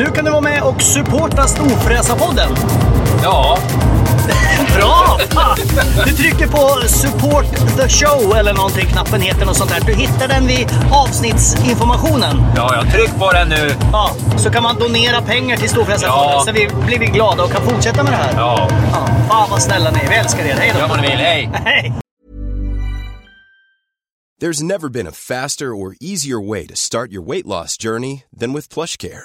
Nu kan du vara med och supporta Storfräsarpodden. Ja, Bra! Fan! Du trycker på support the show eller någonting, knappen heter något sånt där. Du hittar den vid avsnittsinformationen. ja, jag tryck på den nu. Ja, så kan man donera pengar till Storfräsarfonden Ja. så vi blir vi glada och kan fortsätta med det här. Ja, Ja, fan vad snälla ni är. Vi älskar er. Hej då! gör vad ni vill. Hej! Hej! There's never been a faster or easier way to start your weight loss journey than with PlushCare.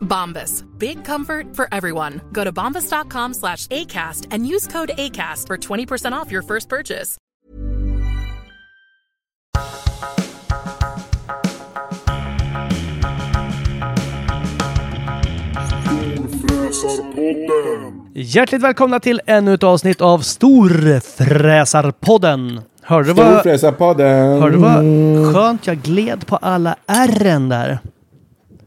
Bombas. Big comfort for everyone. Go to bombas.com slash ACAST and use code ACAST for 20% off your first purchase. Hjärtligt välkomna till ännu ett avsnitt av Storfräsarpodden. Hörde du vad, Storfräsarpodden. hörde du vad skönt jag gled på alla ärren där?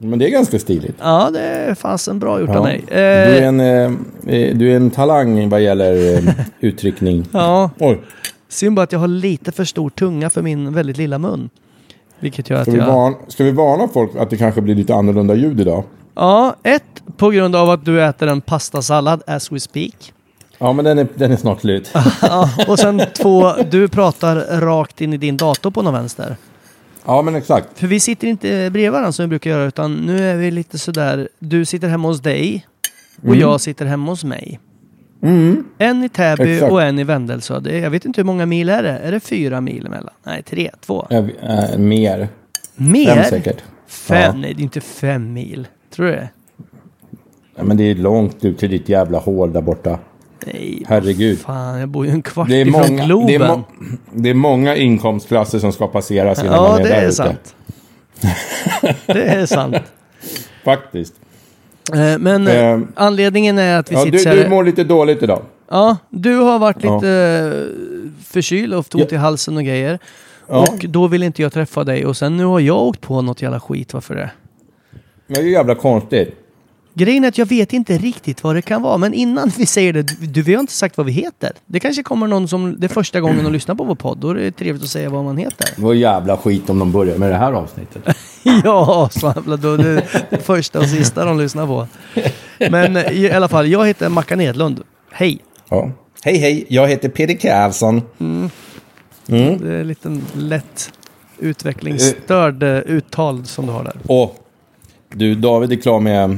Men det är ganska stiligt. Ja, det är fasen bra gjort av Ja. mig. Du, är Eh, en, eh, eh, du är en talang vad gäller eh, uttryckning. ja, Oj, synd bara att jag har lite för stor tunga för min väldigt lilla mun. Vilket gör att ska vi, jag... varna, ska vi varna folk att det kanske blir lite annorlunda ljud idag? Ja, ett, på grund av att du äter en pastasallad as we speak. Ja, men den är, den är snart slut. Ja, och sen två, du pratar rakt in i din dator på någon vänster. Ja, men exakt. För vi sitter inte bredvid varandra som vi brukar göra, utan nu är vi lite sådär, du sitter hemma hos dig och Mm. jag sitter hemma hos mig. En i Täby Exakt. och en i Vendelsö. Jag vet inte hur många mil är det? Är det fyra mil emellan? Nej, tre, två. Vi- eh, mer. Mer? Fem säkert. Fem? Ja. Nej, det är inte fem mil. Tror du det? Ja, men det är långt ut till ditt jävla hål där borta. Nej, Herregud. fan, jag bor ju en kvart Det är, ifrån många, Globen. det, är må, det är många inkomstklasser som ska passeras innan ja, man är det där är ute. sant. det är sant. Faktiskt. Eh, Men eh, Eh, anledningen är att vi Ja, sitter du, här... du mår lite dåligt idag. Ja, du har varit Ja. lite eh, förkyld och haft ont i halsen och grejer. Ja. Och då vill inte jag träffa dig och sen nu har jag åkt på något jävla skit. Varför det? Men det är jävla konstigt. Grejen är att jag vet inte riktigt vad det kan vara. Men innan vi säger det, du, vi har inte sagt vad vi heter. Det kanske kommer någon som det är första gången att lyssna på vår podd. Då är det trevligt att säga vad man heter. Det var jävla skit om de börjar med det här avsnittet. ja, så jävla då. Det är det första och sista de lyssnar på. Men eh, i alla fall, jag heter Mackan Edlund. Hej! Ja. Hej hej, jag heter Peter Karlsson. Det är en liten lätt utvecklingsstörd eh, uttal som du har där. Och du, David är klar med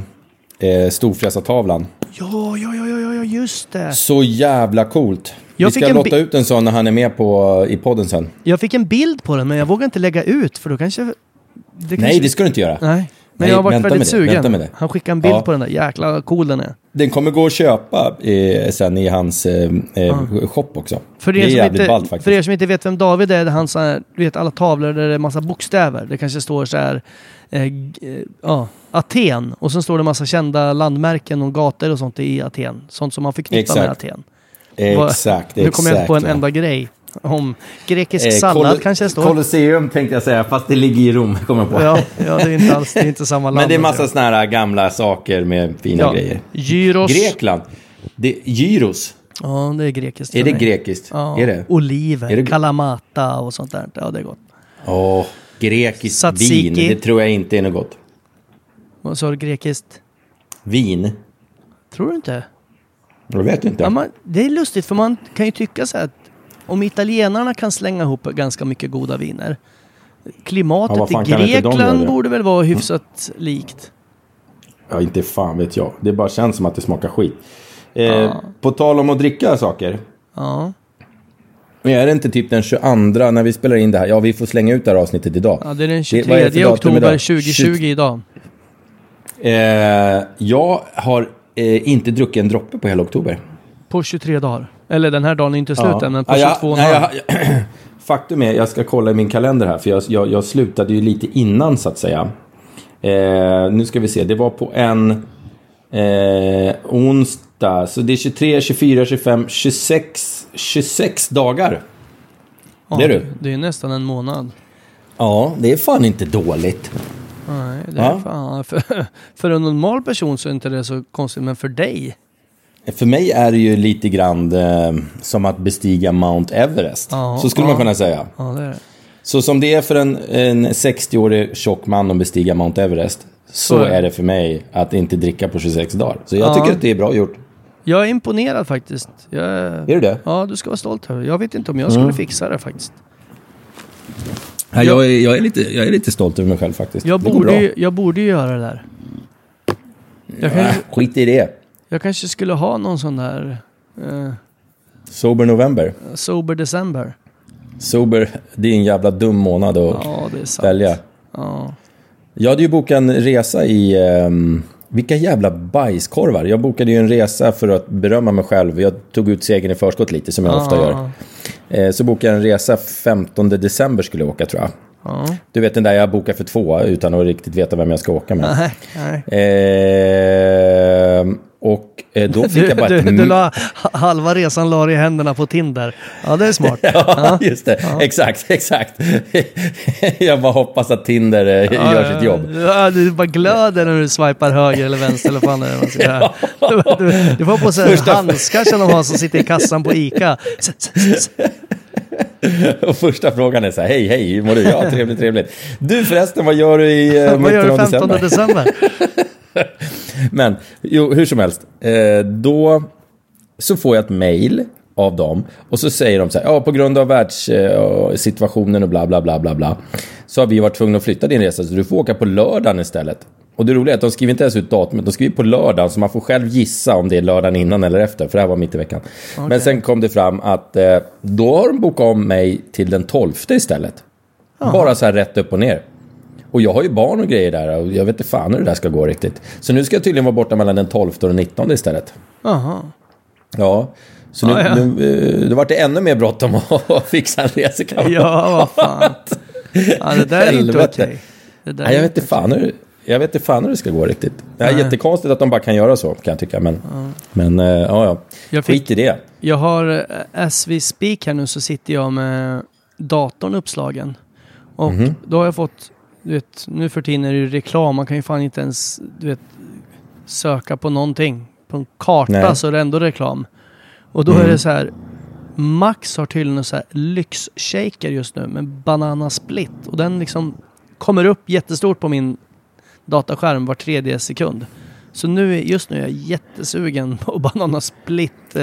eh, storfräsartavlan. Ja, ja, ja, ja, ja, just det. Så jävla coolt. Jag Vi ska lotta ut en sån när han är med på, i podden sen. Jag fick en bild på den, men jag vågar inte lägga ut för då kanske... Det Nej, kanske... det ska du inte göra. Nej. Men Nej, jag har varit väldigt det, sugen. det. Han skickade en bild Ja. på den där. Jäklar vad cool den är. Den kommer gå att köpa eh, sen i hans eh, eh, shop också. För det er, är som jävligt inte, ballt faktiskt. för er som inte vet vem David är, det är han så här, du vet alla tavlor där det är massa bokstäver. Det kanske står så här, eh, eh, ja, Aten. Och sen står det massa kända landmärken och gator och sånt i Aten. Sånt som man förknippar med Exakt. Aten. Exakt, Nu kommer jag inte på en ja. enda grej. Om grekisk Eh, sallad kanske det står. Colosseum tänkte jag säga, fast det ligger i Rom, kommer jag på. Ja, ja, det är inte alls det är inte samma land. Men det är massa såna här gamla saker med fina ja. grejer. Gyros. Grekland. Det, gyros. Ja, det är grekiskt. Är det grekiskt? Ja. Är det? Oliver, Är det- kalamata och sånt där. Ja, det är gott. Åh, Grekiskt Tzatziki. vin, det tror jag inte är något gott. Vad sa du? Grekiskt? Vin? Tror du inte? Jag vet inte. Ja, man, det är lustigt för man kan ju tycka så här att om italienarna kan slänga ihop ganska mycket goda viner. Klimatet Ja, i Grekland borde väl vara hyfsat likt. Ja, inte fan vet jag. Det bara känns som att det smakar skit. Eh, På tal om att dricka saker. Ja, Men är det inte typ den 22 när vi spelar in det här? Ja, vi får slänga ut det här avsnittet idag. ja det är den Det- vad är det 23 för datum oktober idag? 2020 idag. Eh, jag har eh, inte druckit en droppe på hela oktober. På 23 dagar. Eller den här dagen är inte slut än, men på Ja, 22 jag, nej, jag, Faktum är, jag ska kolla i min kalender här, för jag, jag, jag slutade ju lite innan så att säga. Eh, nu ska vi se, det var på en eh, onsdag, så det är 23, 24, 25, 26, 26 dagar. ja, det är du. Det är nästan en månad. Ja, det är fan inte dåligt. Nej, det är Ja. fan, för, för en normal person så är inte det så konstigt, men för dig? För mig är det ju lite grann eh, som att bestiga Mount Everest. Ja, så skulle man kunna säga. Ja, det är det. Så som det är för en, en 60-årig tjock man att bestiga Mount Everest. Så, Så är det. för mig att inte dricka på 26 dagar. Så jag Ja. tycker att det är bra gjort. Jag är imponerad faktiskt. Jag, Är du det? Ja, du ska vara stolt över. Jag vet inte om jag skulle fixa det faktiskt. Ja, jag, är, jag, är lite, jag är lite stolt över mig själv faktiskt. Jag Det borde, jag borde göra det där. Jag, kanske, skit i det. jag kanske skulle ha någon sån där eh, Sober November. Sober December. Sober, det är en jävla dum månad att Ja, det välja. Ja. Jag hade ju bokat en resa i... ehm, vilka jävla bajskorvar. Jag bokade ju en resa för att berömma mig själv. Jag tog ut segern i förskott lite, som jag ofta Ja. gör. Eh, så bokade jag en resa 15 december skulle jag åka, tror jag. Ja. Du vet den där jag bokar för två utan att riktigt veta vem jag ska åka med. Nej, nej. Eh, och eh, då fick Du, jag bara du, ett... du la, halva resan la du i händerna på Tinder. Ja, det är smart. Ja, just det. Exakt, exakt. jag bara hoppas att Tinder eh, gör sitt jobb. Ja, du bara glöder när du swipar höger eller vänster eller fan man ska göra. Du, du, du får på sig Första- handskar som de har som sitter i kassan på ICA. Och första frågan är så här, hej, hej, hur mår du? Ja, trevligt, trevligt. Du förresten, vad gör du i eh, Vad gör mitten du av 15 december? Men, jo, hur som helst. Eh, då så får jag ett mail av dem och så säger de så här, ja på grund av världssituationen och bla bla bla bla bla så har vi varit tvungna att flytta din resa så du får åka på lördagen istället. Och det roliga är att de skriver inte ens ut datumet, de skriver på lördagen så man får själv gissa om det är lördagen innan eller efter, för det här var mitt i veckan. Men sen kom det fram att eh, då har de bokat om mig till den 12 istället. Bara så här rätt upp och ner. Och jag har ju barn och grejer där och jag vet inte fan hur det där ska gå riktigt. Så nu ska jag tydligen vara borta mellan den 12 och den 19 istället. Jaha. Ja, så nu, Ah, ja. nu eh, det vart det ännu mer bråttom att fixa en resekamrat. Ja, vad fan. Ja, det där är inte okej. Där Nej, jag vet inte fan hur, jag vet inte fan hur det ska gå riktigt. Det är jättekonstigt att de bara kan göra så, kan jag tycka. Men, men eh, ja, ja. Jag fick- Skit i det. Jag har, eh, as we speak här nu så sitter jag med datorn uppslagen. Och Mhm. då har jag fått, du vet, nu för tiden är det ju reklam. Man kan ju fan inte ens, du vet, söka på någonting. På en karta Nej. så är det ändå reklam. Och då är det så här, Max har tydligen en så här lyxshaker just nu med banana split. Och den liksom kommer upp jättestort på min dataskärm var tredje sekund. Så nu, just nu är jag jättesugen på banana split.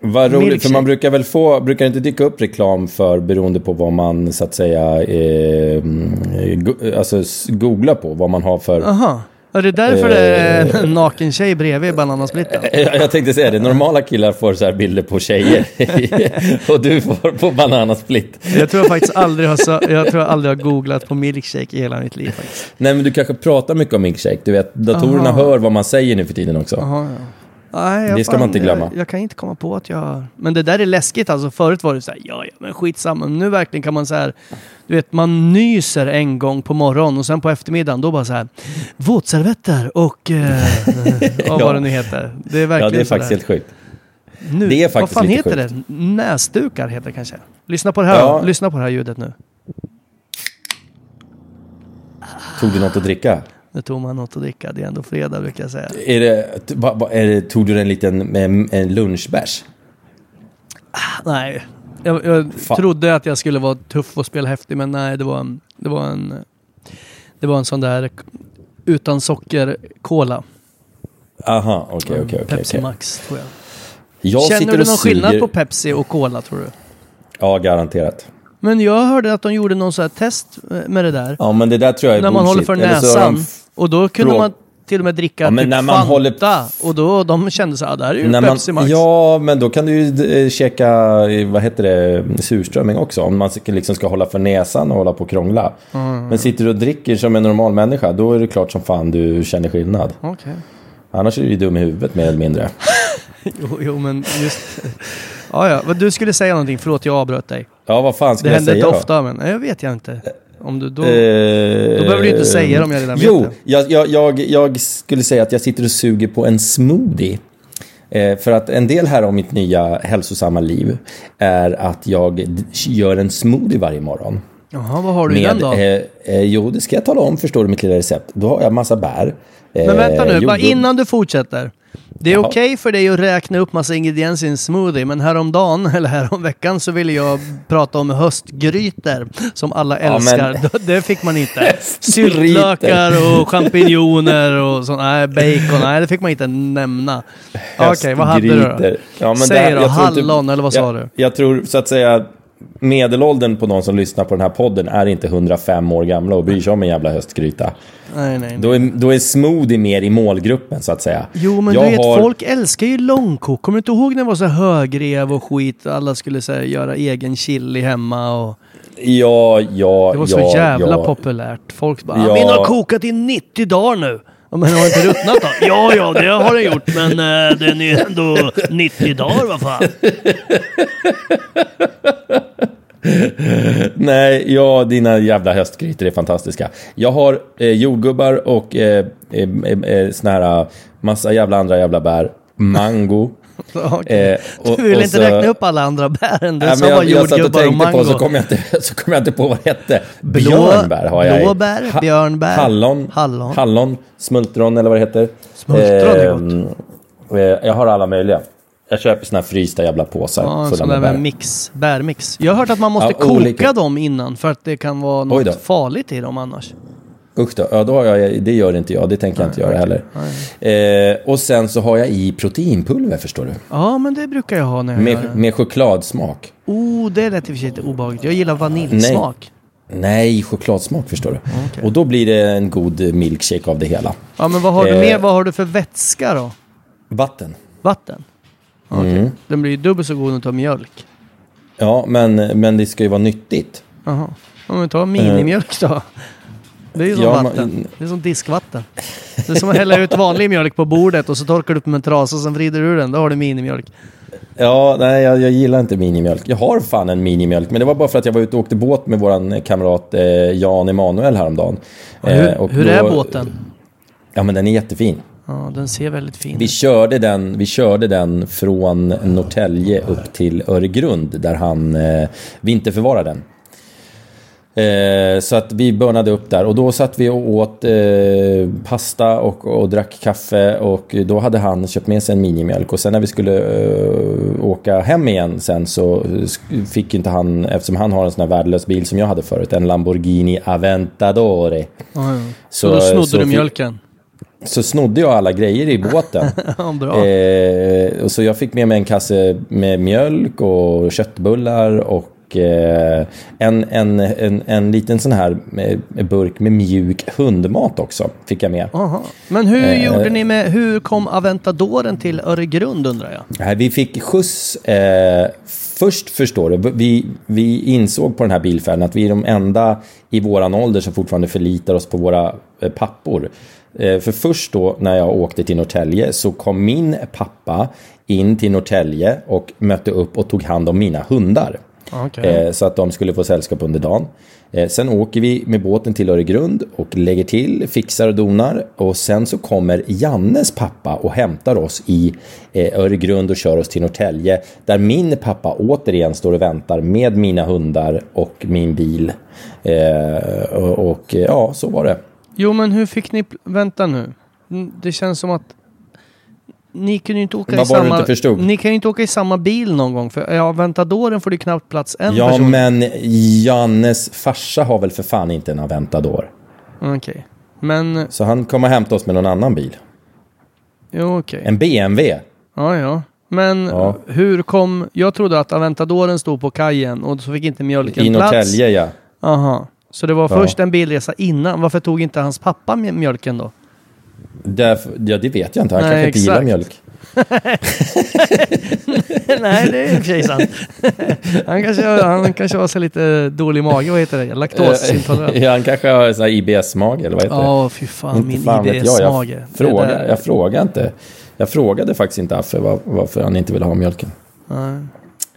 Vad roligt, för Milkshake. man brukar väl få, brukar inte dyka upp reklam för beroende på vad man så att säga eh, go, alltså googlar på, vad man har för... Aha. Är det därför det är Eh. en naken tjej bredvid bananasplitten? Jag jag tänkte säga det, normala killar får så här bilder på tjejer och du får på bananasplit. Jag tror jag faktiskt aldrig har, så, jag tror jag aldrig har googlat på milkshake i hela mitt liv faktiskt. Nej men du kanske pratar mycket om milkshake, du vet datorerna Aha. hör vad man säger nu för tiden också. Aha, ja. Nej, Det ska man inte glömma. Jag, jag kan inte komma på att jag... Men det där är läskigt alltså. Förut var det så här, ja, ja, men skitsamma. Men nu verkligen kan man så här, du vet, man nyser en gång på morgonen och sen på eftermiddagen då bara så här, våtservetter och... Eh, ja, vad det nu heter. Det är verkligen Ja det är faktiskt helt sjukt. Nu, det är faktiskt Vad fan heter sjukt. det? Näsdukar heter det kanske. Lyssna på det här, Ja. lyssna på det här ljudet nu. Tog du något att dricka? Nu tog man något att dricka. Det är ändå fredag brukar jag säga. Är det, är det, tog du en liten en, lunchbärs? Nej, Jag, jag trodde att jag skulle vara tuff och spela häftig, men nej, det var en, det var en, det var en sån där utan socker cola. Aha, okej, okej, okej. Pepsi okej. Max, tror jag. Jag Känner du någon skillnad suger- på Pepsi och cola, tror du? Ja, garanterat. Men jag hörde att de gjorde någon sån här test eh, med det där. Ja, men det där tror jag är när man håller för näsan. Och då kunde man till och med dricka Ja, men typ när man Fanta. håller- Och då de kände så här, det här är ju När man, Pepsi Max. ja, men då kan du ju eh, käka, eh, vad heter det, surströmming också. Om man liksom ska hålla för näsan och hålla på och krångla. Men sitter du och dricker som en normal människa, då är det klart som fan du känner skillnad. Okej. Annars är du ju dum i huvudet mer eller mindre. Jo, jo, men just... ja, ja. Du skulle säga någonting, förlåt jag avbröt dig. Ja, vad fan ska Det jag händer säga inte då? ofta, men nej, jag vet jag inte. Om du då... Eh, Då behöver du inte säga det om jag redan vet Jo, det. jag, jag, jag, jag skulle säga att jag sitter och suger på en smoothie. Eh, för att en del här av mitt nya hälsosamma liv är att jag gör en smoothie varje morgon. Jaha, vad har du i den då? eh, eh, jo, det ska jag tala om, förstår du mitt lilla recept. Då har jag massa bär. Men vänta nu, bara innan du fortsätter. Det är okej för dig att räkna upp massa ingredienser i en smoothie, men häromdagen, eller häromveckan, så ville jag prata om höstgrytor som alla Ja, men- älskar. Det fick man inte. Syltlökar och champinjoner och sånt. Nej, bacon. Nej, det fick man inte nämna. Okej, vad hade du då? Ja, Säg då, jag tror inte- hallon eller vad sa jag, du? Jag tror så att säga medelåldern på någon som lyssnar på den här podden är inte 105 år gamla och bryr sig om en jävla höstgryta. Nej, nej, nej. Då är, då är smoothie mer i målgruppen så att säga. Jo, men jag du vet, har, folk älskar ju långkok. Kommer du inte ihåg när det var så högrev och skit? Alla skulle så här, göra egen chili hemma och... Ja, ja, Det var så ja, jävla ja. populärt. Folk bara, Ja. min har kokat i 90 dagar nu. Ja, Men har inte ruttnat då? ja, ja, det har den gjort, men eh, den är ju ändå 90 dagar, vad fan. Nej, ja, dina jävla höstgrytor är fantastiska. Jag har eh, jordgubbar och eh, eh, eh, eh, såna här massa jävla andra jävla bär. Mango. Okej. Eh, och- du vill inte så- räkna upp alla andra bären. Du sa bara jordgubbar och mango. på så kom, jag inte, så kom jag inte på vad det hette. Blå- Björnbär har jag blåbär, Ha- björnbär, Hallon, hallon. hallon, smultron eller vad det heter. Smultron är Ehm, eh, Jag har alla möjliga. Jag köper såna här frysta jävla påsar Ja, en sån med där bär. med mix, bärmix. Jag har hört att man måste Ja, koka olika. dem innan för att det kan vara något farligt i dem annars. Usch då, ja, då har jag, det gör inte jag, det tänker jag inte göra heller. Eh, och sen så har jag i proteinpulver förstår du. Ja, men det brukar jag ha när jag gör Med, det. med chokladsmak. Oh, det lät i och för sig lite obehagligt. Jag gillar vaniljsmak. Nej, chokladsmak förstår du. Och då blir det en god milkshake av det hela. Ja, men vad har du Eh. mer? Vad har du för vätska då? Vatten. Vatten? Okej. Mm. Den blir ju dubbelt så god om du tar mjölk. Ja, men, men det ska ju vara nyttigt. Jaha. Om vi tar minimjölk då? Det är ju som Ja, vatten. man- Det är som diskvatten. Det är som att hälla ut vanlig mjölk på bordet och så torkar du upp med en trasa och sen vrider du ur den. Då har du minimjölk. Ja, nej, jag, jag gillar inte minimjölk. Jag har fan en minimjölk, men det var bara för att jag var ute och åkte båt med våran kamrat eh, Jan Emanuel häromdagen. Hur, Eh, och hur då- är båten? Ja, men den är jättefin. Ja, den ser väldigt fin Vi körde, den, vi körde den från Norrtälje upp till Öregrund där han eh, vinterförvarar den. Eh, så att vi börnade upp där och då satt vi och åt eh, pasta och, och drack kaffe och då hade han köpt med sig en minimjölk och sen när vi skulle eh, åka hem igen sen så fick inte han, eftersom han har en sån här värdelös bil som jag hade förut, en Lamborghini Aventadore. Ja, ja. Så, Så- då snodde så du mjölken? Så snodde jag alla grejer i båten. Eh, och så jag fick med mig en kasse med mjölk och köttbullar och eh, en, en, en, en liten sån här eh, burk med mjuk hundmat också. Fick jag med. Aha. Men hur Eh, gjorde ni med, hur kom Aventadoren till Öregrund undrar jag? Vi fick skjuts. Eh, först förstår du, vi, vi insåg på den här bilfärden att vi är de enda i våran ålder som fortfarande förlitar oss på våra eh, pappor. Eh, för först då när jag åkte till Norrtälje så kom min pappa in till Norrtälje och mötte upp och tog hand om mina hundar. Okej. Eh, så att de skulle få sällskap under dagen. Eh, sen åker vi med båten till Öregrund och lägger till, fixar och donar. Och sen så kommer Jannes pappa och hämtar oss i eh, Öregrund och kör oss till Norrtälje. Där min pappa återigen står och väntar med mina hundar och min bil. Och, och ja, så var det. Jo, men hur fick ni... Vänta nu. Mm, Det känns som att... ni kunde ju inte åka i du samma... Ni kan ju inte åka i samma bil någon gång. För ja, Aventadoren får det knappt plats en Ja, person. men Jannes farsa har väl för fan inte en Aventador. Okej. Men, Så han kommer hämta oss med någon annan bil. jo okej. En BMW. Ja, ja. Men Ja. hur kom... Jag trodde att Aventadoren stod på kajen och så fick inte mjölken I plats. Norrtälje, ja. Aha. Så det var Ja. först en bilresa innan. Varför tog inte hans pappa mj- mjölken då? Därför, ja, det vet jag inte. Han Nej, kanske inte gillar mjölk. Nej, det är i och för sig sant. han, kanske, han kanske har så lite dålig mage. Vad heter det? Laktosintolerant. ja, han kanske har så IBS-mage, eller vad heter det? Ja, fy fan. Inte min fan jag. IBS-mage. Jag, Det fråga, där- jag frågade inte. Jag frågade faktiskt inte Affe var, varför han inte ville ha mjölken. Nej.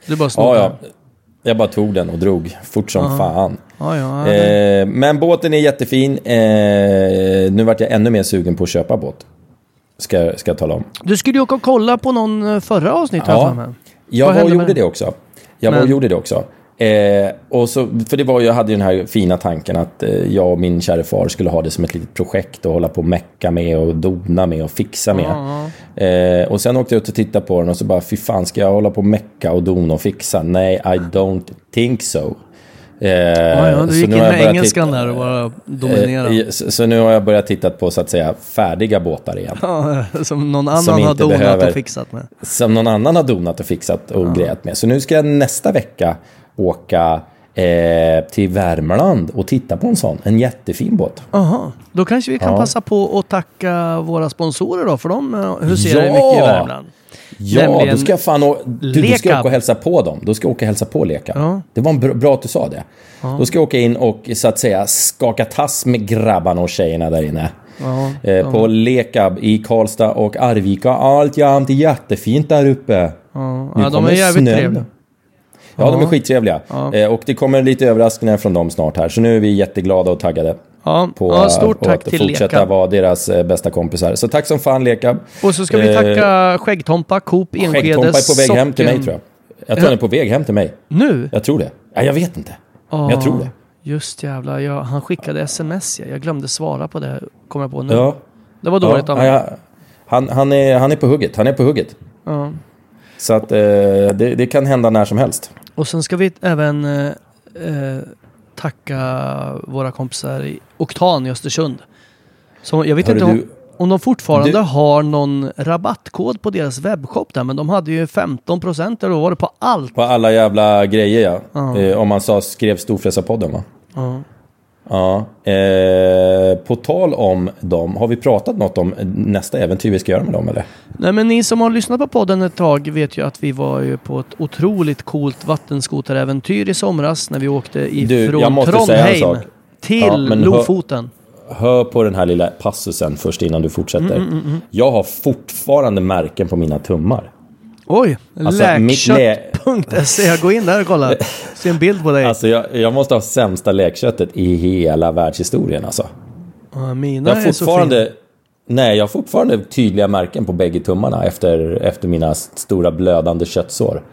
Du bara Ja, snodde. ja. Jag bara tog den och drog fort som fan. Ja, ja, ja. Eh, men båten är jättefin. Eh, nu vart jag ännu mer sugen på att köpa båt. Ska, ska jag tala om. Du skulle ju åka och kolla på någon eh, förra avsnitt har jag var och med gjorde det? också. Jag var och gjorde det också. Eh, och så, för det var, jag hade ju den här fina tanken att eh, jag och min kära far skulle ha det som ett litet projekt och hålla på och mecka med och dona med och fixa med. Eh, och sen åkte jag ut och tittade på den och så bara, fy fan, ska jag hålla på och mecka och dona och fixa? Nej, I don't think so. Eh, Ja, ja, du gick in med engelskan där och bara dominerade. Eh, så, så nu har jag börjat titta på så att säga färdiga båtar igen. Ja, som någon annan Som har donat behöver- och fixat med. Som någon annan har donat och fixat och grejat med. Så nu ska jag nästa vecka åka eh, till Värmland och titta på en sån. En jättefin båt. Aha. Då kanske vi kan Ja. passa på att tacka våra sponsorer då, för de eh, huserar Ja! mycket i Värmland. Ja, Nämligen då ska jag fan å- du, du ska åka och hälsa på dem. Då ska jag åka och hälsa på Lekab. Ja. Det var bra, bra att du sa det. Då ska jag åka in och så att säga skaka tass med grabbarna och tjejerna där inne. eh, På Lekab i Karlstad och Arvika. Alltjämt jättefint där uppe. Ja, Nu ja, de är jävligt snön. trevliga. Ja, de är skittrevliga. Eh, och det kommer lite överraskningar från dem snart här. Så nu är vi jätteglada och taggade. Ja, På, ja, stort tack att till fortsätta Lekab. vara deras eh, bästa kompisar. Så tack som fan Lekab. Och så ska vi Eh, tacka Skäggtompa, Coop, Enskede, Skäggtompa är på väg hem till mig tror jag. Jag tror han är på väg hem till mig. Nu? Jag tror det. Ja, jag vet inte. Men jag tror det. Just jävlar, jag, han skickade sms. Ja. Jag glömde svara på det, kommer jag på nu. Ja. Det var dåligt ja, av mig. han, han, är, han är på hugget. Han är på hugget. Ja. Så att eh, det, det kan hända när som helst. Och sen ska vi även eh, eh, tacka våra kompisar i Oktan i Östersund. Så jag vet Hörru inte om, du- om de fortfarande du- har någon rabattkod på deras webbshop där, men de hade ju 15% eller vad var det på allt. På alla jävla grejer ja. Eh, om man sa, skrev Storfräsarpodden va? Ja. Ja. Eh, på tal om dem, har vi pratat något om nästa äventyr vi ska göra med dem eller? Nej men ni som har lyssnat på podden ett tag vet ju att vi var ju på ett otroligt coolt vattenskoteräventyr i somras när vi åkte ifrån Trondheim till Ja, men hör- Lofoten. Hör på den här lilla passusen först innan du fortsätter. Mm, Jag har fortfarande märken på mina tummar. Oj! Alltså, mitt lä- Läkkött.se. Gå in där och kolla. Se en bild på dig. Alltså jag, jag måste ha sämsta lekköttet i hela världshistorien alltså. Ja, mina Jag är så fina. fortfarande... Nej, jag har fortfarande tydliga märken på bägge tummarna efter, efter mina stora blödande köttsår.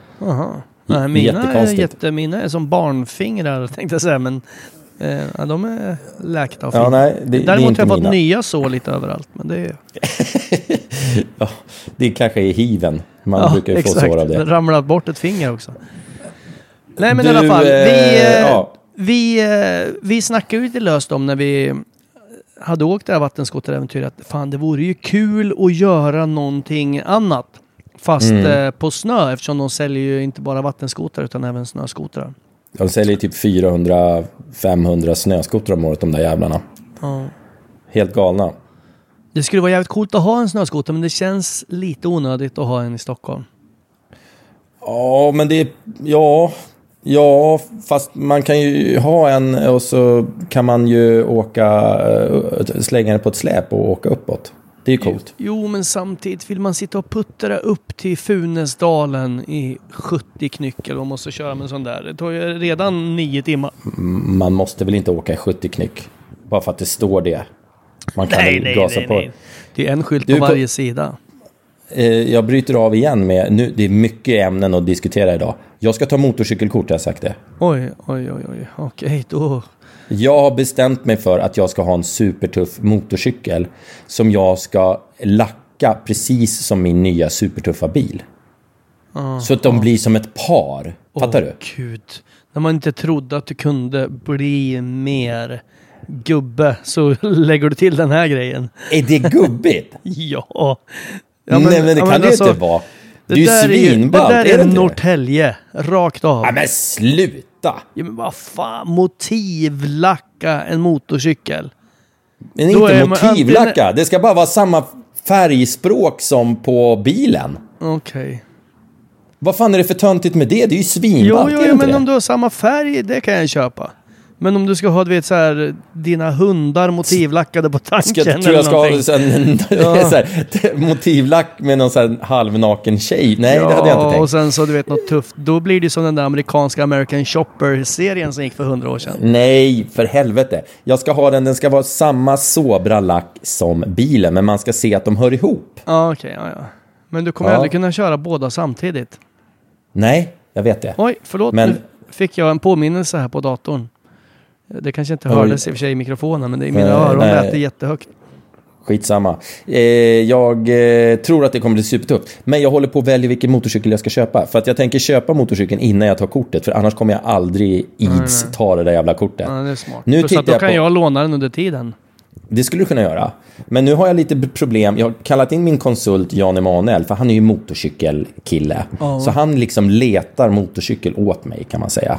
Nej, mina, är jätte, mina är som barnfingrar tänkte jag säga, men eh, ja, de är läkta och Ja, fina. nej, det- det är Däremot inte har jag fått mina. nya sår lite överallt. Men det är, Ja, det kanske är hiven. Man ja, brukar ju få exakt. sår av det. ramlat bort ett finger också. Nej men Du, i alla fall, vi, eh, ja. vi, eh, vi snackade ju lite löst om när vi hade åkt det här vattenskoteräventyret. Fan, det vore ju kul att göra någonting annat. Fast Mm. eh, på snö eftersom de säljer ju inte bara vattenskotrar utan även snöskotrar. De säljer typ 400-500 snöskotrar om året de där jävlarna. Ja. Helt galna. Det skulle vara jävligt coolt att ha en snöskoter men det känns lite onödigt att ha en i Stockholm. Ja, men det. Ja, ja, fast man kan ju ha en och så kan man ju åka... eh, Slänga den på ett släp och åka uppåt. Det är ju coolt. Jo, men samtidigt vill man sitta och puttra upp till Funäsdalen i 70 knyck eller man måste köra med en sån där. Det tar ju redan nio timmar. Man måste väl inte åka i 70 knyck? Bara för att det står det. Man kan väl gasa på. Det är en skylt Du, på varje sida. Eh, Jag bryter av igen med... Nu, det är mycket ämnen att diskutera idag. Jag ska ta motorcykelkort, jag har sagt det. Oj, oj, oj, oj. Okej, då... Jag har bestämt mig för att jag ska ha en supertuff motorcykel som jag ska lacka precis som min nya supertuffa bil. Så att de blir som ett par. Fattar Åh, du? Gud. När man inte trodde att du kunde bli mer gubbe så lägger du till den här grejen. Är det gubbigt? Ja. ja Nej men det ja, kan det ju inte vara. Det är ju svinballt, Det där är är det? Norrtälje. Rakt av. Ja men sluta! Ja, men vad fan. Motivlacka en motorcykel. Men Då inte motivlacka. Det ska bara vara samma färgspråk som på bilen. Okej. Vad fan är det för töntigt med det? Det är ju Jo, svinballt, jo, jo, inte men det? om du har samma färg, det kan jag köpa. Men om du ska ha, du vet så här, dina hundar motivlackade på tanken Ska, tror jag ska ha någonting. en, Ja. så här, motivlack med någon så här halvnaken tjej. Nej, det hade jag inte och tänkt. sen så du vet något tufft. Då blir det som den där amerikanska American Shopper-serien som gick för hundra år sedan. Nej, för helvete. Jag ska ha den, den ska vara samma sobra lack som bilen, men man ska se att de hör ihop. Ja, okej, ja, ja. Men du kommer Ja. aldrig kunna köra båda samtidigt. Nej, jag vet det. Oj, förlåt. Men- Nu fick jag en påminnelse här på datorn. Det kanske inte hördes i och för sig i mikrofonen, men det, i mina Nej, öron nej. lät det jättehögt. Skitsamma. Eh, jag eh, tror att det kommer bli supertufft. Men jag håller på att välja vilken motorcykel jag ska köpa. För att jag tänker köpa motorcykeln innan jag tar kortet. För annars kommer jag aldrig ids ta det där jävla kortet. Ja, det är smart. Nu Plus tittar att då jag kan på- jag låna den under tiden. Det skulle du kunna göra. Men nu har jag lite problem. Jag har kallat in min konsult Jan Emanuel, för han är ju motorcykelkille. Så han liksom letar motorcykel åt mig kan man säga.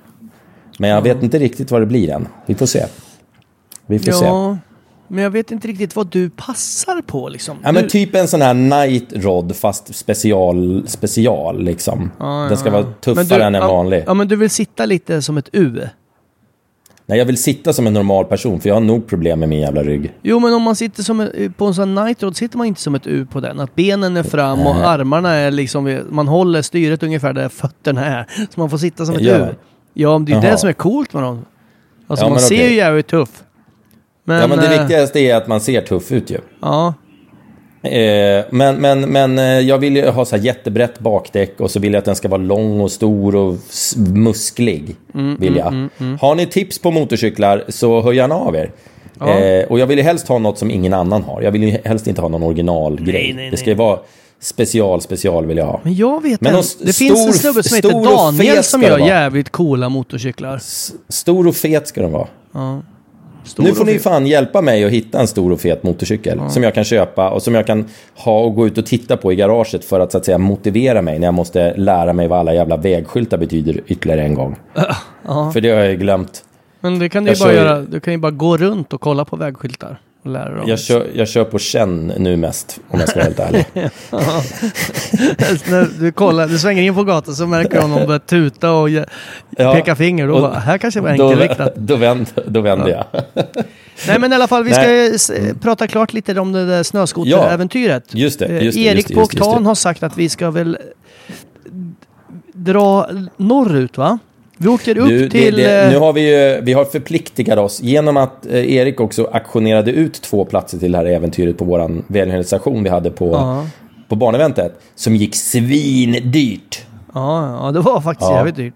Men jag vet inte riktigt vad det blir än. Vi får se. Vi får se. Ja, men jag vet inte riktigt vad du passar på liksom. Ja, men du, typ en sån här night rod fast special, special liksom. Den ska vara Men tuffare du- än en ja, vanlig. Ja, men du vill sitta lite som ett U. Nej, jag vill sitta som en normal person för jag har nog problem med min jävla rygg. Jo, men om man sitter som på en sån här night rod sitter man inte som ett U på den. Att benen är fram och armarna är liksom, man håller styret ungefär där fötterna är. Så man får sitta som ett Gör U. Ja, men det är ju Jaha. det som är coolt med dem. Alltså Ja, man men ser okej. ju jävligt tuff. Men, ja, men det eh, viktigaste är att man ser tuff ut ju. Ja, Eh, men men, men eh, jag vill ju ha så här jättebrett bakdäck och så vill jag att den ska vara lång och stor och s- musklig. Mm, vill jag. Har ni tips på motorcyklar så hör gärna av er. Eh, och jag vill ju helst ha något som ingen annan har. Jag vill ju helst inte ha någon originalgrej. Nej, nej, Det ska ju vara special, special vill jag ha. men jag vet Men en, s- Det finns en stor- snubbe som stor heter Daniel fet som gör jävligt coola motorcyklar. Stor och fet ska den vara. Stor Nu får ni fan hjälpa mig att hitta en stor och fet motorcykel som jag kan köpa och som jag kan ha och gå ut och titta på i garaget för att så att säga motivera mig när jag måste lära mig vad alla jävla vägskyltar betyder ytterligare en gång. För det har jag ju glömt. Men det kan du ju Jag bara kör göra. Du kan ju bara gå runt och kolla på vägskyltar. Och lära dem. Jag kör, jag kör på känn nu mest, om jag ska vara helt ärlig. När du, kollar, du svänger in på gatan så märker du om någon börjar tuta och Ja. peka finger. Då Och bara, här kanske var Då, enkelriktat. då, vänd, då vänder jag. Nej men i alla fall, vi Nej. ska eh, s- prata klart lite om det där snöskoteräventyret. Just det, Eh, just det, Erik just det, på just det, just Oktan har sagt att vi ska väl dra norrut va? Vi åker upp det, till... det, eh, nu har vi ju, vi har förpliktigat oss genom att eh, Erik också auktionerade ut två platser till det här äventyret på våran välgörenhetsstation vi hade på, Ja. på barneventet. Som gick svindyrt. Ja, ja, det var faktiskt Ja. jävligt dyrt.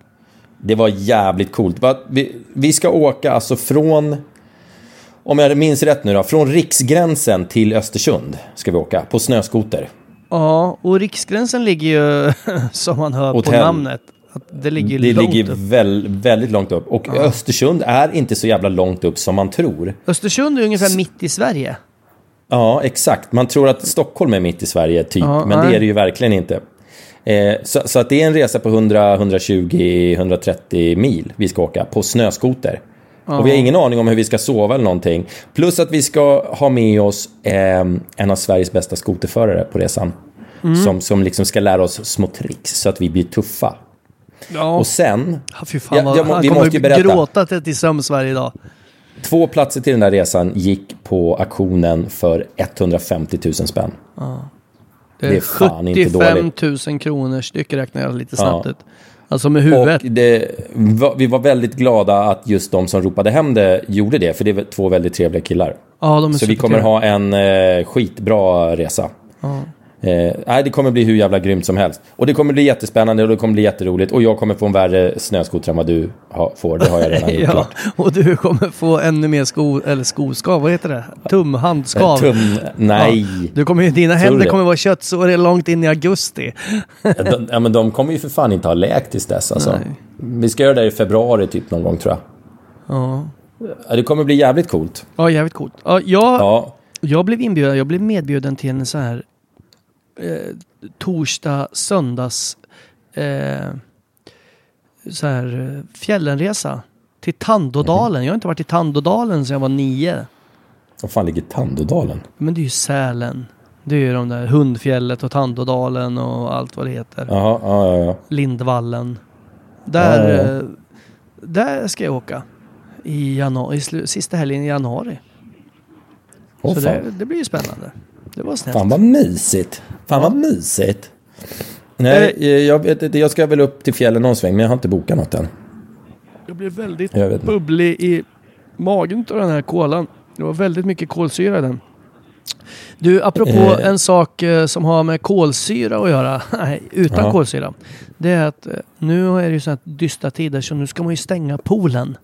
Det var jävligt coolt. Vi, vi ska åka alltså från, om jag minns rätt nu då, från Riksgränsen till Östersund ska vi åka på snöskoter. Ja, och Riksgränsen ligger ju, som man hör på Hotell. namnet, att det ligger Det långt ligger väl, väldigt långt upp. Och Östersund är inte så jävla långt upp som man tror. Östersund är ungefär mitt i Sverige. Ja, exakt. Man tror att Stockholm är mitt i Sverige, typ. Ja, men nej. det är det ju verkligen inte. Eh, så, så att det är en resa på 100, 120, 130 mil vi ska åka på snöskoter. Och vi har ingen aning om hur vi ska sova eller någonting. Plus att vi ska ha med oss eh, en av Sveriges bästa skoterförare på resan. Mm. Som, som liksom ska lära oss små tricks så att vi blir tuffa. Ja, Och sen, Ja, fy fan Ja, vad, jag må- han vi måste ju berätta. gråta till, sömns varje dag. två platser till den där resan gick på auktionen för 150 000 spänn. Det Det är är fan inte 75 dåligt. 000 kronor styck räknar jag lite snabbt Ja. ut. Alltså med huvudet. Det, vi var väldigt glada att just de som ropade hem det gjorde det, för det är två väldigt trevliga killar. ja, de är Så vi kommer ha en eh, skitbra resa. Eh, nej, det kommer bli hur jävla grymt som helst. Och det kommer bli jättespännande och det kommer bli jätteroligt. Och jag kommer få en värre snöskoter än vad du ha, får. Det har jag redan gjort Ja, klart. och du kommer få ännu mer sko, eller skoskav, vad heter det? Tumhandskav. Eh, Tum, nej. Ja, du kommer, dina Tror händer det? kommer vara köttsår långt in i augusti. De, ja, men de kommer ju för fan inte ha läkt tills dess. Alltså. Nej. Vi ska göra det i februari typ någon gång tror jag. Ja, Ja, det kommer bli jävligt coolt. ja jävligt coolt. Ja, jag, Ja, jag blev inbjuden, jag blev medbjuden till en så här eh, torsdag, söndags eh, så här eh, fjällenresa till Tandådalen. Jag har inte varit i Tandådalen sedan jag var nio. vad fan ligger Tandådalen? Men det är ju Sälen. Det är ju de där Hundfjället och Tandådalen och allt vad det heter. Jaha, ja, ja, ja. Lindvallen. Där, Ja, ja, eh, där ska jag åka. I januari, i sista helgen i januari. Åh, Så det, det blir ju spännande. Det var snällt. Fan vad mysigt. Fan vad mysigt. Nej, eh, jag vet inte. Jag ska väl upp till fjällen någon sväng, men jag har inte bokat något än. Jag blev väldigt Jag bubblig i magen av den här kolan. Det var väldigt mycket kolsyra i den. Du, apropå Eh. en sak eh, som har med kolsyra att göra, nej, utan Ja. kolsyra. Det är att eh, nu är det ju så här dystra tider så nu ska man ju stänga poolen.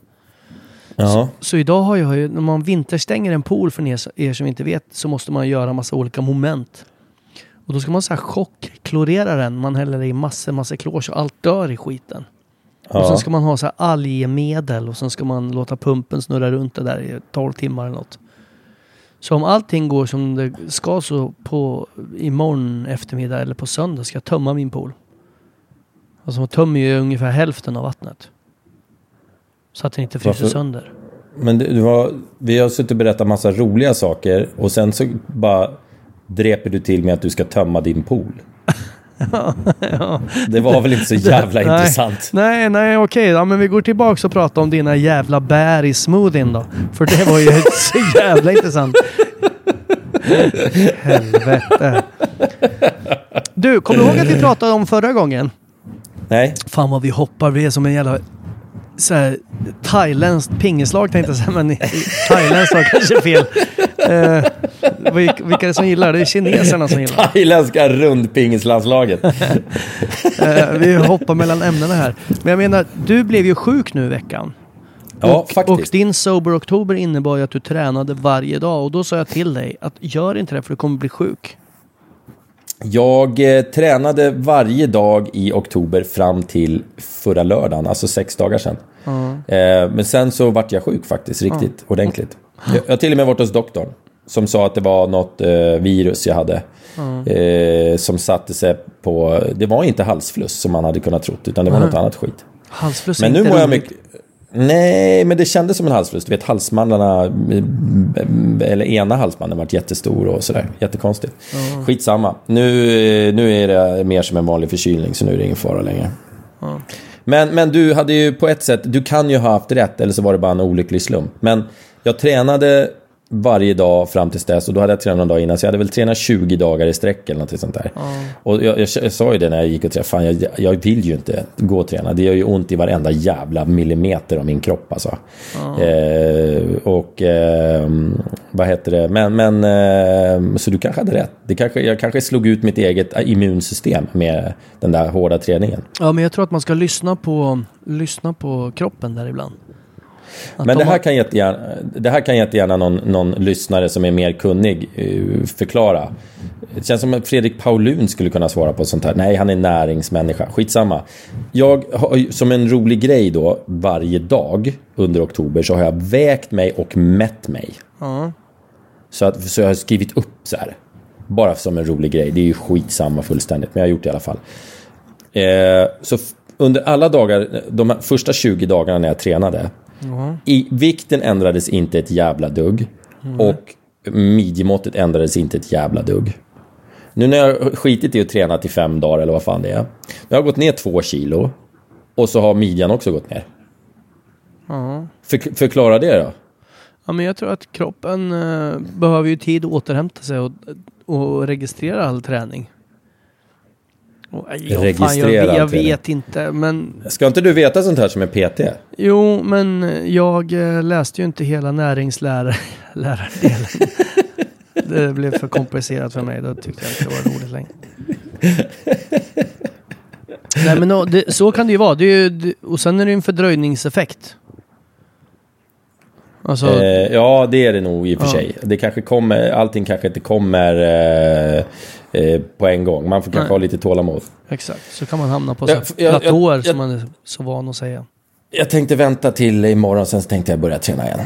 Ja. Så idag har jag ju, när man vinterstänger en pool för er, som inte vet, så måste man göra massa olika moment. Och då ska man så här chockklorera den. Man häller i massor, massor klor så allt dör i skiten. Och sen ja. ska man ha så här algmedel och sen ska man låta pumpen snurra runt det där i 12 timmar eller något. Så om allting går som det ska så på imorgon eftermiddag eller på söndag ska jag tömma min pool. Alltså man tömmer ju ungefär hälften av vattnet. Så att den inte fryser Varför? sönder. Men det, var, vi har suttit och berättat massa roliga saker och sen så bara dreper du till med att du ska tömma din pool. Det var väl inte så jävla Nej. intressant. Nej, nej, okej. Ja, men vi går tillbaka och pratar om dina jävla bär i smoothien då. För det var ju så jävla intressant. Helvete. Du, kommer du ihåg att vi pratade om förra gången? Nej, Fan vad vi hoppar. Vi är som en jävla så här, thailändskt pingislag tänkte jag säga. Men thailändskt var kanske fel. Eh, vilka är det som gillar? Det är kineserna som gillar. thailändska rundpingislandslaget. Eh, vi hoppar mellan ämnena här. Men jag menar, du blev ju sjuk nu i veckan. Ja, och, och faktiskt. din Sober Oktober innebar ju att du tränade varje dag. Och då sa jag till dig att gör inte det för du kommer bli sjuk. Jag eh, tränade varje dag i oktober fram till förra lördagen, alltså sex dagar sedan. Eh, men sen så vart jag sjuk faktiskt, riktigt ordentligt. Jag, jag har till och med varit hos doktorn. Som sa att det var något eh, virus jag hade. Eh, som satte sig på, det var inte halsfluss som man hade kunnat trott, utan det var något annat skit. Halsfluss Men nu mår jag mycket... Nej, men det kändes som en halsfluss. Du vet, halsmandlarna, mm, eller ena halsmanden vart jättestor och sådär. Jättekonstigt. Skitsamma. Nu, nu är det mer som en vanlig förkylning, så nu är det ingen fara längre. Men, men du hade ju på ett sätt, du kan ju ha haft rätt, eller så var det bara en olycklig slump. Men Jag tränade varje dag fram tills dess och då hade jag tränat någon dag innan så jag hade väl tränat 20 dagar i sträck eller något sånt där. Och jag, jag, jag sa ju det när jag gick och tränade, fan jag, jag vill ju inte gå och träna. Det gör ju ont i varenda jävla millimeter av min kropp alltså. Eh, och eh, vad heter det, men, men eh, så du kanske hade rätt. Det kanske, jag kanske slog ut mitt eget immunsystem med den där hårda träningen. Ja, men jag tror att man ska lyssna på, lyssna på kroppen där ibland. Men de det här har- kan jättegärna, det här kan jättegärna någon, någon lyssnare som är mer kunnig eh, förklara. Det känns som att Fredrik Paulun skulle kunna svara på sånt här. Nej, han är näringsmänniska. Skitsamma. Jag har som en rolig grej då, varje dag under oktober så har jag vägt mig och mätt mig. Ja. Så, att, så jag har skrivit upp så här. Bara som en rolig grej. Det är ju skitsamma fullständigt, men jag har gjort det i alla fall. Eh, så under alla dagar, de första 20 dagarna när jag tränade, i, vikten ändrades inte ett jävla dugg. Och midjemåttet ändrades inte ett jävla dugg. Nu när jag skitit i att träna till fem dagar eller vad fan det är. Jag har gått ner två kilo. Och så har midjan också gått ner. För, förklara det då. Ja, men jag tror att kroppen eh, behöver ju tid att återhämta sig och, och registrera all träning. Ja, fan, jag, jag vet inte, men Ska inte du veta sånt här som en PT? jo, men jag eh, läste ju inte hela näringslärardelen. det blev för komplicerat för mig. Då tyckte jag inte det var roligt längre. Nej, men det, så kan det ju vara. Det är ju, och sen är det ju en fördröjningseffekt. Alltså, Eh, ja, det är det nog i och för Ja. sig. Det kanske kommer, allting kanske inte kommer eh, eh, på en gång. Man får kanske Nej. ha lite tålamod. Exakt, så kan man hamna på Jag- jag- platåer jag- som man är så van att säga. Jag tänkte vänta till imorgon, sen så tänkte jag börja träna igen.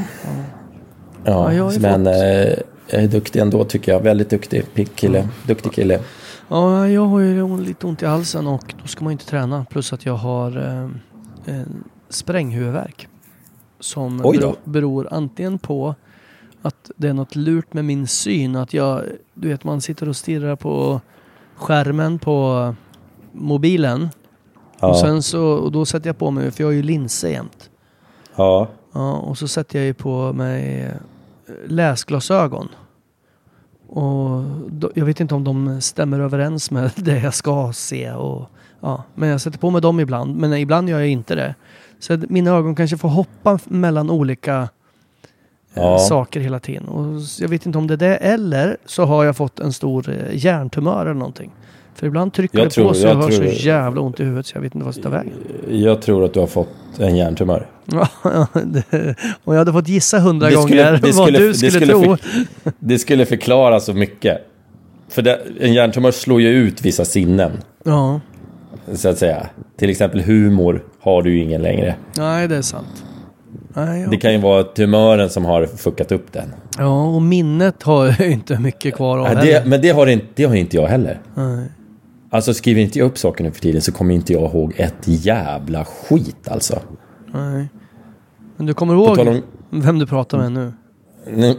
Ja, Ja, ju men eh, jag är duktig ändå tycker jag. Väldigt duktig. Pigg kille. Duktig kille. Ja, jag har ju lite ont i halsen och då ska man ju inte träna. Plus att jag har eh, en spränghuvudvärk. Som beror, beror antingen på att det är något lurt med min syn. Att jag, du vet man sitter och stirrar på skärmen på mobilen. Ja. Och sen så, och då sätter jag på mig, för jag har ju linser jämt. Ja. Ja, och så sätter jag ju på mig eh, läsglasögon. Och då, jag vet inte om de stämmer överens med det jag ska se. Och, ja, men jag sätter på mig dem ibland, men ibland gör jag inte det. Så mina ögon kanske får hoppa mellan olika eh, Ja. saker hela tiden. Och jag vet inte om det är det, eller så har jag fått en stor eh, hjärntumör eller någonting. För ibland trycker Jag det tror- på så jag, jag har tror- så jävla ont i huvudet så jag vet inte vad jag ska ta vägen. Jag tror att du har fått en hjärntumör. Det- Om jag hade fått gissa hundra Det skulle- gånger det vad skulle- du skulle, skulle tro. för- Det skulle förklara så mycket. För det, en hjärntumör slår ju ut vissa sinnen. Ja, Så att säga. Till exempel humor har du ju ingen längre. nej det är sant. Nej, ja. Det kan ju vara tumören som har fuckat upp den. ja, och minnet har jag inte mycket kvar av heller. det, men det har, inte, det har inte jag heller. Nej. Alltså skriver inte jag upp saker nu för tiden så kommer inte jag ihåg ett jävla skit alltså. Nej. Men du kommer ihåg om- vem du pratar med nu?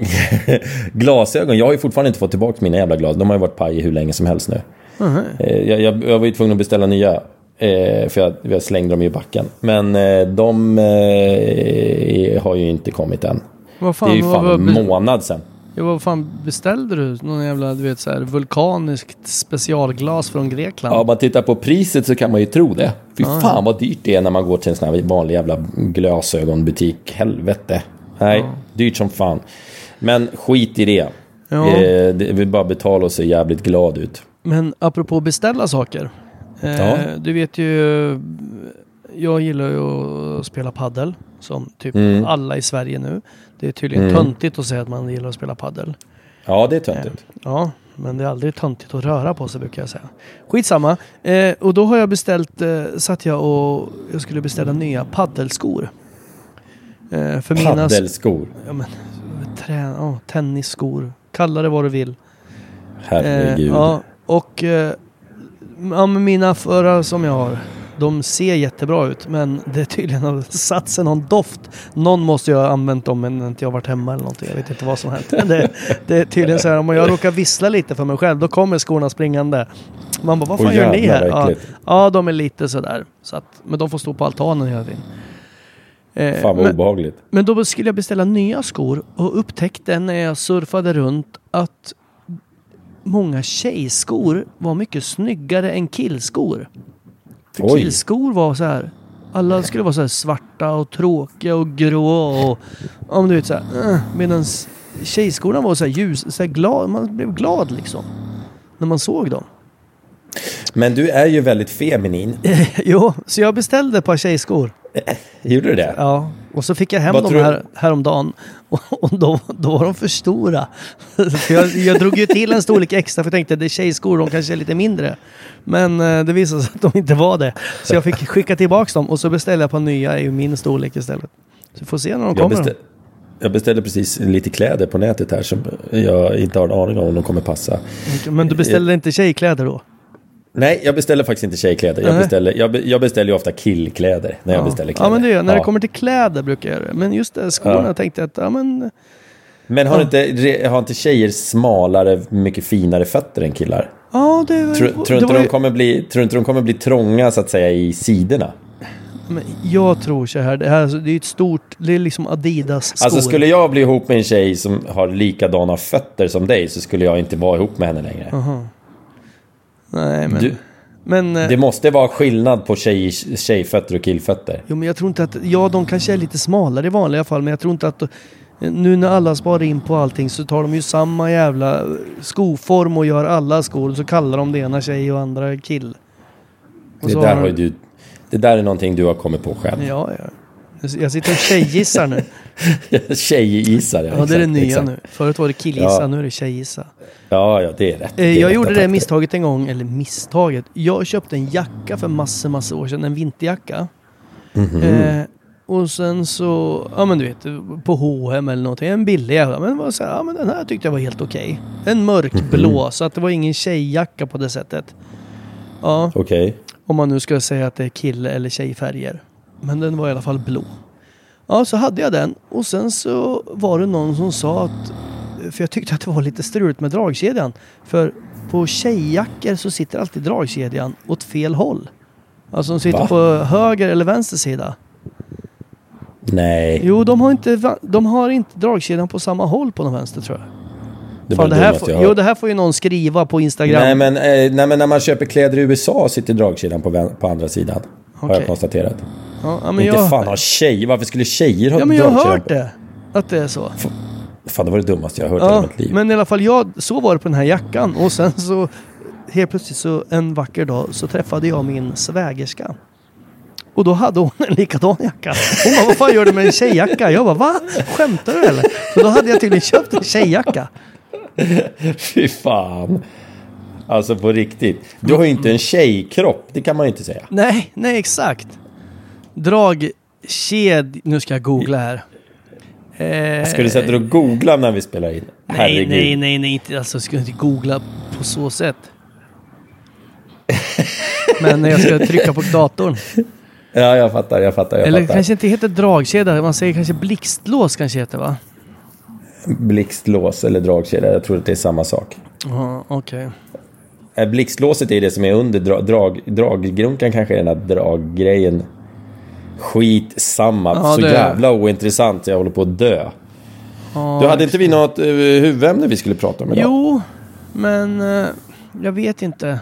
Glasögon, jag har ju fortfarande inte fått tillbaka mina jävla glas. De har ju varit paj hur länge som helst nu. Eh, Jag, jag, jag var ju tvungen att beställa nya. Eh, För jag, jag slängde dem i backen. Men eh, de eh, har ju inte kommit än. Vad fan, det är ju vad, fan vad, en be- månad sedan. ja, vad fan beställde du? Någon jävla, du vet så här, vulkaniskt specialglas från Grekland? Ja, om man tittar på priset så kan man ju tro det. Fy fan vad dyrt det är när man går till en sån här vanlig jävla glasögonbutik. Helvete. Nej, dyrt som fan. Men skit i det. Ja. Eh, det vill bara betala och se jävligt glad ut. Men apropå beställa saker. Eh, Ja. Du vet ju, jag gillar ju att spela paddel Som typ Mm. alla i Sverige nu. Det är tydligen Mm. töntigt att säga att man gillar att spela paddel. Ja, det är töntigt. Ja, men det är aldrig töntigt att röra på sig brukar jag säga. Skitsamma. Eh, och då har jag beställt, eh, satt jag och jag skulle beställa nya paddelskor. Eh, för mina... Paddelskor. Ja, men, trä, ja, tennisskor. Kalla det vad du vill. Herregud. Eh, ja, och eh, ja, men mina förra som jag har, de ser jättebra ut. Men det är tydligen har satt sig någon doft. Någon måste ju ha använt dem men inte jag varit hemma eller någonting. Jag vet inte vad som hänt. Det, det är tydligen så här, om jag råkar vissla lite för mig själv, då kommer skorna springande. Man bara, vad fan gör ni här? Ja, ja, de är lite sådär. Så att, men de får stå på altanen hela tiden. Eh, Fan vad men, obehagligt. men då skulle jag beställa nya skor och upptäckte när jag surfade runt att många tjejskor var mycket snyggare än killskor. För Oj. killskor var så här. Alla skulle vara så här svarta och tråkiga och grå och om du vet så här. Uh, Medan tjejskorna var så här ljus, så här glad. Man blev glad liksom. När man såg dem. Men du är ju väldigt feminin. jo, så jag beställde ett par tjejskor. Gjorde du det? Ja, och så fick jag hem Vad dem här, häromdagen. Och, och då, då var de för stora. För jag, jag drog ju till en storlek extra för jag tänkte det är tjejskor, de kanske är lite mindre. Men eh, det visade sig att de inte var det. Så jag fick skicka tillbaka dem och så beställde jag på nya i min storlek istället. Så vi får se när de Jag, kommer. beställ, jag beställde precis lite kläder på nätet här som jag inte har en aning om om de kommer passa. Men du beställde inte tjejkläder då? Nej, jag beställer faktiskt inte tjejkläder. Jag beställer, jag, be, jag beställer ju ofta killkläder när jag beställer kläder. Ja men det jag. När Ja. det kommer till kläder brukar jag göra det. Men just det, skorna Ja. tänkte jag att, ja men... Men har, inte, har inte tjejer smalare, mycket finare fötter än killar? Ja, det, Tror, det tror, inte var de kommer bli, tror inte de kommer bli trånga så att säga i sidorna? Men jag tror så här, det här det är ett stort, det är liksom Adidas skor. Alltså skulle jag bli ihop med en tjej som har likadana fötter som dig så skulle jag inte vara ihop med henne längre. Nej men... Du, men eh, det måste vara skillnad på tjej, tjejfötter och killfötter. Jo men jag tror inte att, ja de kanske är lite smalare i vanliga fall men jag tror inte att nu när alla sparar in på allting så tar de ju samma jävla skoform och gör alla skor så kallar de det ena tjej och andra kill. Och Det där, har du, det där är någonting du har kommit på själv. Ja, ja. Jag sitter och tjejgissar nu. Tjejgissar, ja. Ja, det är det nya exakt. nu. Förut var det killgissa, Ja. nu är det tjejgissa. Ja, ja, det är rätt. Eh, Det är Jag rätt gjorde det misstaget en gång, eller misstaget. Jag köpte en jacka för massor, massor år sedan, en vinterjacka. Mhm. Eh, och sen så, ja men du vet, på H&M eller någonting, en billig jävla. Men var så här, ja men den här tyckte jag var helt okej. En mörkblå, Mhm. så att det var ingen tjejjacka på det sättet. Ja, Okej. om man nu ska säga att det är kille eller tjejfärger. Men den var i alla fall blå. Ja, så hade jag den och sen så var det någon som sa att... För jag tyckte att det var lite struligt med dragkedjan. För på tjejjackor så sitter alltid dragkedjan åt fel håll. Alltså de sitter Va? på höger eller vänster sida. Nej, Jo, de har inte, de har inte dragkedjan på samma håll på den vänster tror jag. det Fan, det här får, jo, det här får ju någon skriva på Instagram. Nej men, eh, nej, men när man köper kläder i USA sitter dragkedjan på, på andra sidan. Har jag konstaterat. Ja, ja, men inte jag, fan har tjejer, varför skulle tjejer ha ja, men jag har hört det. Att det är så. Fan, det var det dummaste jag har hört i hela Ja, mitt liv. men i alla fall jag, så var det på den här jackan och sen så helt plötsligt så en vacker dag så träffade jag min svägerska. Och då hade hon en likadan jacka. Hon bara, vad fan gör du med en tjejjacka? Jag bara, va? Skämtar du eller? Så då hade jag tydligen köpt en tjejjacka. Fy fan. Alltså på riktigt. Du har ju inte en tjejkropp, det kan man ju inte säga. Nej, nej exakt. Dragked... Nu ska jag googla här. Eh, Ska du sätta dig och googla när vi spelar in? Nej, Herregud. nej, nej, nej, inte, alltså jag ska inte googla på så sätt. Men jag ska trycka på datorn. Ja, jag fattar, jag fattar, jag Eller fattar. kanske inte heter dragkedja, man säger kanske blixtlås kanske heter va? Blixtlås eller dragkedja, jag tror att det är samma sak. Ja, okej. Eh, Blixtlåset är det som är under dra, drag, draggrunkan kanske är den här draggrejen. Skit samma. Ja, så det- jävla ointressant, jag håller på att dö. Ja, Du hade inte vi något uh, huvudämne vi skulle prata om idag? Jo, men eh, jag vet inte.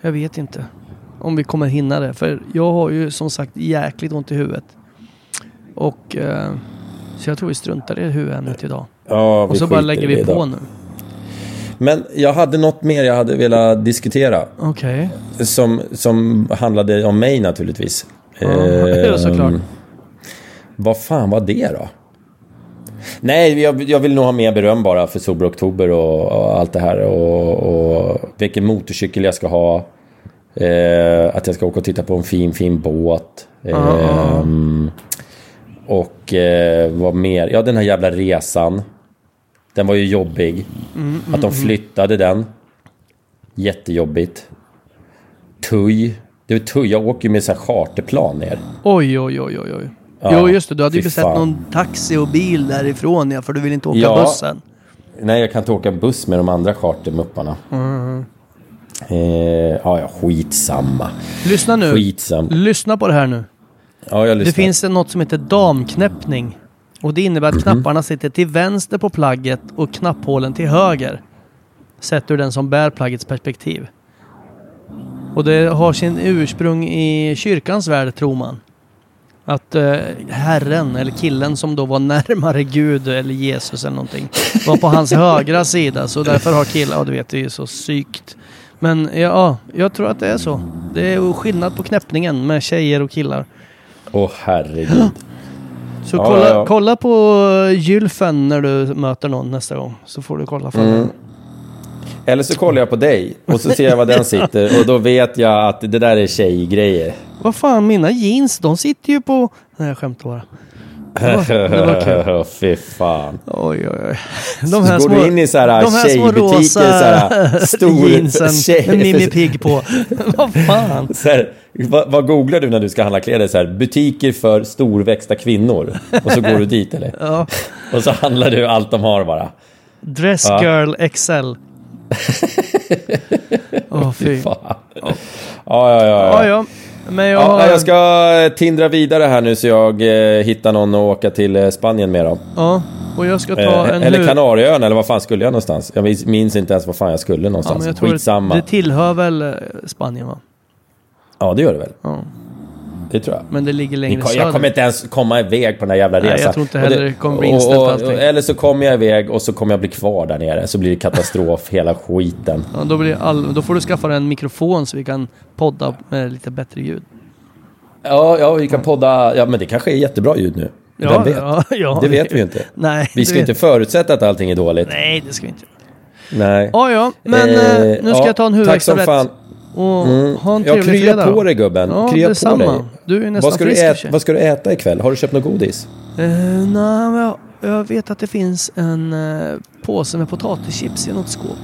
Jag vet inte om vi kommer hinna det. För jag har ju som sagt jäkligt ont i huvudet. Och eh, så jag tror vi struntar i huvudämnet idag. Ja, vi Och så bara lägger vi på idag. nu. Men jag hade något mer jag hade velat diskutera. Okej. Som, som handlade om mig naturligtvis. Ja, det är det såklart. Vad fan var det då? Nej, jag, jag vill nog ha mer beröm bara för Sober Oktober och, och allt det här. Och, och vilken motorcykel jag ska ha. Eh, att jag ska åka och titta på en fin, fin båt. Ehm, och eh, vad mer? Ja, den här jävla resan. Den var ju jobbig. att de flyttade den. Jättejobbigt. Tuj. Är Tuj, jag åker ju med så här charterplan ner. Oj, oj, oj, oj, oj. Ja, jo, just det. Du hade ju beställt fan. någon taxi och bil därifrån ja, för du vill inte åka Ja. bussen. Nej, jag kan inte åka buss med de andra chartermupparna. Eh, ja, ja, skitsamma. Lyssna nu. Skitsamma. Lyssna på det här nu. Ja, jag Det lyssnar. finns det något som heter damknäppning. Och det innebär att knapparna sitter till vänster på plagget och knapphålen till höger. Sett ur den som bär plaggets perspektiv. Och det har sin ursprung i kyrkans värld tror man. Att eh, herren, eller killen som då var närmare Gud eller Jesus eller någonting, var på hans högra sida. Så därför har killar, ja du vet det är ju så sykt. Men ja, jag tror att det är så. Det är skillnad på knäppningen med tjejer och killar. Åh herregud. Så Ja, kolla, ja, ja. kolla på gylfen när du möter någon nästa gång. Så får du kolla för Mm. Eller så kollar jag på dig och så ser jag var den sitter och då vet jag att det där är tjejgrejer. Vad fan, mina jeans, de sitter ju på... Nej, jag skämtar bara. Det var, det var kul. Fy fan. Oj, oj, oj. Så går du in i så här de här små rosa här stor jeansen tjej- med Mimmi Pigg på. Vad fan? Här, vad, vad googlar du när du ska handla kläder? Så här, butiker för storväxta kvinnor. Och så går du dit eller? Ja. Och så handlar du allt de har bara. Dress Ja. XL. Åh, fy. Fan. Ja, ja, ja. Ja, ja. ja. Men jag, Ja, jag ska tindra vidare här nu så jag eh, hittar någon att åka till eh, Spanien med då. Ja, och jag ska ta Eh, en... eller Kanarieön eller vad fan skulle jag någonstans? Jag minns- inte ens vad fan jag skulle Ja, någonstans. men jag Skitsamma. det, det tillhör väl eh, Spanien va? Ja, det gör det väl. Ja. Det tror jag. Men det ligger längre kom-. Jag kommer inte ens komma iväg på den här jävla Nej, resan. jag tror inte Och heller det kommer bli och- inställt och- allting. Eller så kommer jag iväg och så kommer jag bli kvar där nere. Så blir det katastrof hela skiten. Ja, då, blir all, då får du skaffa dig en mikrofon så vi kan podda med lite bättre ljud. Ja, ja, vi kan podda. Ja, men det kanske är jättebra ljud nu. Ja, Vem vet? ja, ja. det vet vi ju inte. Nej, Vi ska inte förutsätta att allting är dåligt. Nej, det ska vi inte. Nej. Ja, ja, men eh, nu ska ja, jag ta en Tack som huvudvärkstablett. fan. Och mm. ha en trevlig fredag. ja, krya fredag. på dig gubben. Ja, krya detsamma. på dig. Du är nästan vad ska, frisk, du äta, vad ska du äta ikväll? Har du köpt något godis? Uh, Nej, jag, jag, vet att det finns en uh, påse med potatischips i något skåp.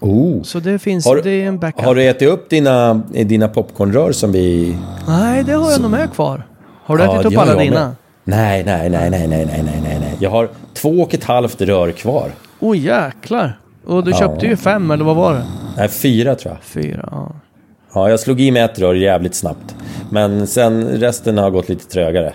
Oh. Så det finns, har, det är en backup. Har du ätit upp dina, eh, dina popcornrör som vi... Nej, det har jag nog med kvar. Har du ja, ätit upp alla dina? Nej, nej, nej, nej, nej, nej, nej, nej. Jag har två och ett halvt rör kvar. Åh oh, jäklar. Och du ja. köpte ju fem, eller vad var det? Nej, fyra tror jag. Fyra, ja. Ja, jag slog i med ett rör jävligt snabbt. Men sen resten har gått lite trögare.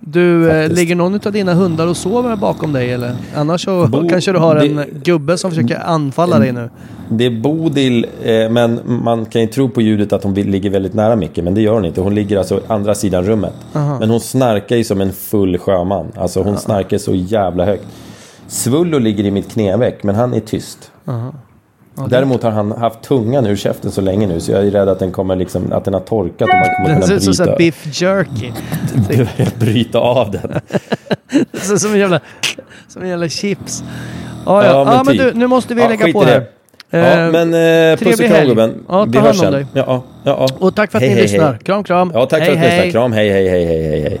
Du, eh, ligger någon av dina hundar och sover bakom dig eller? Annars så Bo- kanske du har en det- gubbe som försöker anfalla dig nu. Det är Bodil, eh, men man kan ju tro på ljudet att hon ligger väldigt nära Micke, men det gör hon inte. Hon ligger alltså andra sidan rummet. Aha. Men hon snarkar ju som en full sjöman. Alltså hon snarkar så jävla högt. Svullo ligger i mitt knäveck, men han är tyst. Aha. Däremot har han haft tungan ur käften så länge nu, så jag är rädd att den kommer liksom, att den har torkat och man kommer Den ser kunna ut som så här bryta, biff jerky. bryta av den. Ser ut som en jävla, som en jävla chips. Ja, ja. Ja, men ja, men typ. du, nu måste vi Ja, lägga på här. Ja, Eh, men eh, puss och kram gubben. Ja, Vi hörs sen. Ja, ja, ja. Och tack för att Hej, ni hej, lyssnar. hej. Kram, kram. Ja, tack hej, för att ni lyssnar. Kram, hej, hej, hej, hej, hej,